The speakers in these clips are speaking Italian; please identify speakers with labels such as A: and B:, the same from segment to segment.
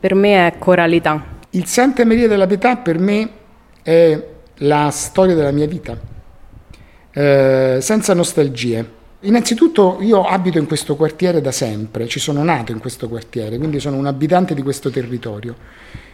A: Per me è coralità.
B: Il Santa Maria della Pietà per me è la storia della mia vita, eh, senza nostalgie. Innanzitutto io abito in questo quartiere da sempre, ci sono nato in questo quartiere, quindi sono un abitante di questo territorio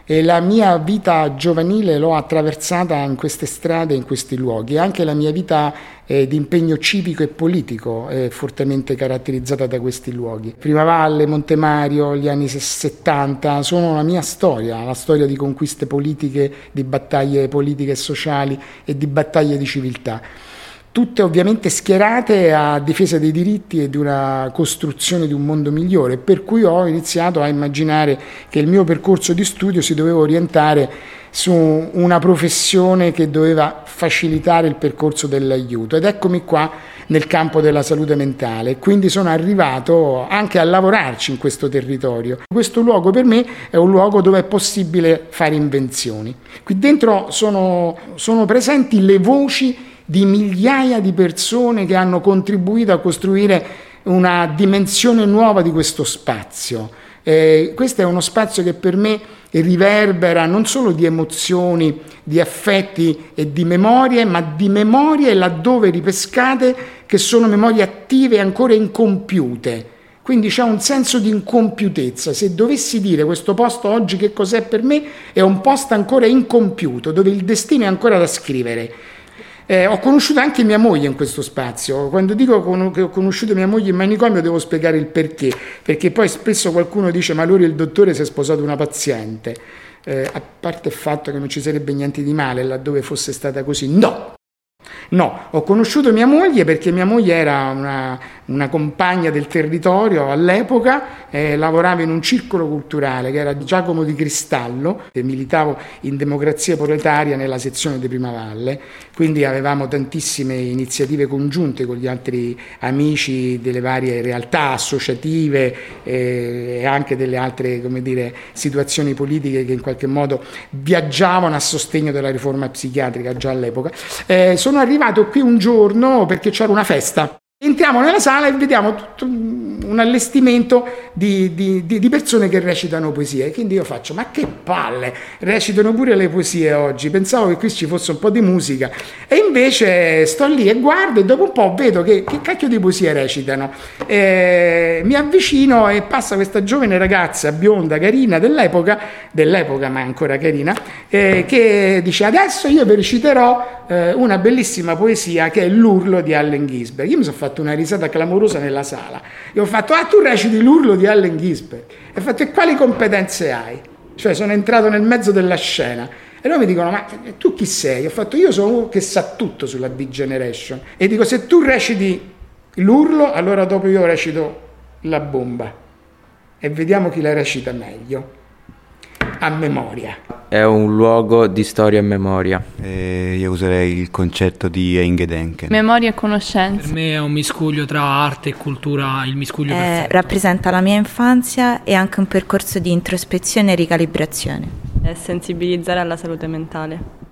B: e la mia vita giovanile l'ho attraversata in queste strade, in questi luoghi. Anche la mia vita eh, di impegno civico e politico è fortemente caratterizzata da questi luoghi. Primavalle, Montemario, gli anni 70 sono la mia storia, la storia di conquiste politiche, di battaglie politiche e sociali e di battaglie di civiltà tutte ovviamente schierate a difesa dei diritti e di una costruzione di un mondo migliore, per cui ho iniziato a immaginare che il mio percorso di studio si doveva orientare su una professione che doveva facilitare il percorso dell'aiuto ed eccomi qua nel campo della salute mentale, quindi sono arrivato anche a lavorarci in questo territorio. Questo luogo per me è un luogo dove è possibile fare invenzioni. Qui dentro sono, sono presenti le voci di migliaia di persone che hanno contribuito a costruire una dimensione nuova di questo spazio. Eh, questo è uno spazio che per me riverbera non solo di emozioni, di affetti e di memorie, ma di memorie laddove ripescate che sono memorie attive e ancora incompiute. Quindi c'è un senso di incompiutezza. Se dovessi dire questo posto oggi che cos'è per me, è un posto ancora incompiuto, dove il destino è ancora da scrivere. Eh, ho conosciuto anche mia moglie in questo spazio. Quando dico che ho conosciuto mia moglie in manicomio devo spiegare il perché, perché poi spesso qualcuno dice ma lui il dottore si è sposato una paziente. Eh, a parte il fatto che non ci sarebbe niente di male laddove fosse stata così. No, No, ho conosciuto mia moglie perché mia moglie era una, una compagna del territorio all'epoca, eh, lavorava in un circolo culturale che era Giacomo di Cristallo, e militavo in democrazia proletaria nella sezione di Prima Valle, quindi avevamo tantissime iniziative congiunte con gli altri amici delle varie realtà associative eh, e anche delle altre dire, situazioni politiche che in qualche modo viaggiavano a sostegno della riforma psichiatrica già all'epoca. Eh, sono arrivato qui un giorno perché c'era una festa. Entriamo nella sala e vediamo tutto un allestimento di, di, di, persone che recitano poesie. Quindi io faccio, ma che palle, recitano pure le poesie oggi. Pensavo che qui ci fosse un po' di musica. E invece sto lì e guardo e dopo un po' vedo che, che cacchio di poesie recitano. E mi avvicino e passa questa giovane ragazza bionda, carina dell'epoca, dell'epoca ma ancora carina, eh, che dice adesso io vi reciterò eh, una bellissima poesia che è L'urlo di Allen Ginsberg. Io mi sono fatto una risata clamorosa nella sala. Io ho fatto, ah tu reciti l'urlo di Allen Ginsberg. E ho fatto, e quali competenze hai? Cioè sono entrato nel mezzo della scena. E loro mi dicono, ma tu chi sei? Ho fatto, io sono uno che sa tutto sulla Big Generation. E dico, se tu reciti l'urlo, allora dopo io recito la bomba. E vediamo chi la recita meglio. A memoria
C: è un luogo di storia e memoria.
D: Eh, io userei il concetto di Engedenken.
E: Memoria e conoscenza.
F: Per me è un miscuglio tra arte e cultura, il miscuglio eh, perfetto.
G: Rappresenta la mia infanzia e anche un percorso di introspezione e ricalibrazione.
A: È sensibilizzare alla salute mentale.